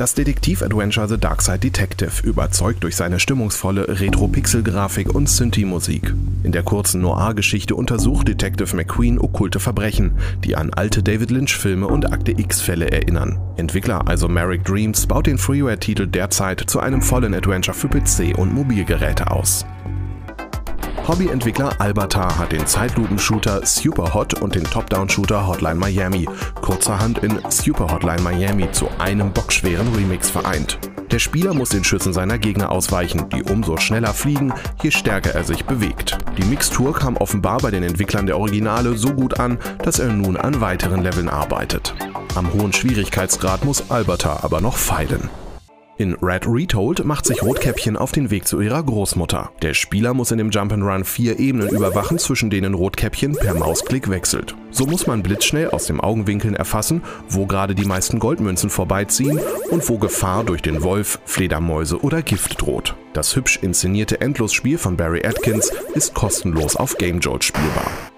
Das Detektiv-Adventure The Dark Side Detective überzeugt durch seine stimmungsvolle Retro-Pixel-Grafik und Synthie-Musik. In der kurzen Noir-Geschichte untersucht Detective McQueen okkulte Verbrechen, die an alte David Lynch-Filme und Akte X-Fälle erinnern. Entwickler also Merrick Dreams baut den Freeware-Titel derzeit zu einem vollen Adventure für PC und Mobilgeräte aus. Hobbyentwickler Alberta hat den Zeitlupen-Shooter Superhot und den Top-Down-Shooter Hotline Miami kurzerhand in Super Hotline Miami zu einem bockschweren Remix vereint. Der Spieler muss den Schüssen seiner Gegner ausweichen, die umso schneller fliegen, je stärker er sich bewegt. Die Mixtur kam offenbar bei den Entwicklern der Originale so gut an, dass er nun an weiteren Leveln arbeitet. Am hohen Schwierigkeitsgrad muss Alberta aber noch feilen. In Red Retold macht sich Rotkäppchen auf den Weg zu ihrer Großmutter. Der Spieler muss in dem Jump'n'Run vier Ebenen überwachen, zwischen denen Rotkäppchen per Mausklick wechselt. So muss man blitzschnell aus dem Augenwinkeln erfassen, wo gerade die meisten Goldmünzen vorbeiziehen und wo Gefahr durch den Wolf, Fledermäuse oder Gift droht. Das hübsch inszenierte Endlosspiel von Barry Atkins ist kostenlos auf GameJolt spielbar.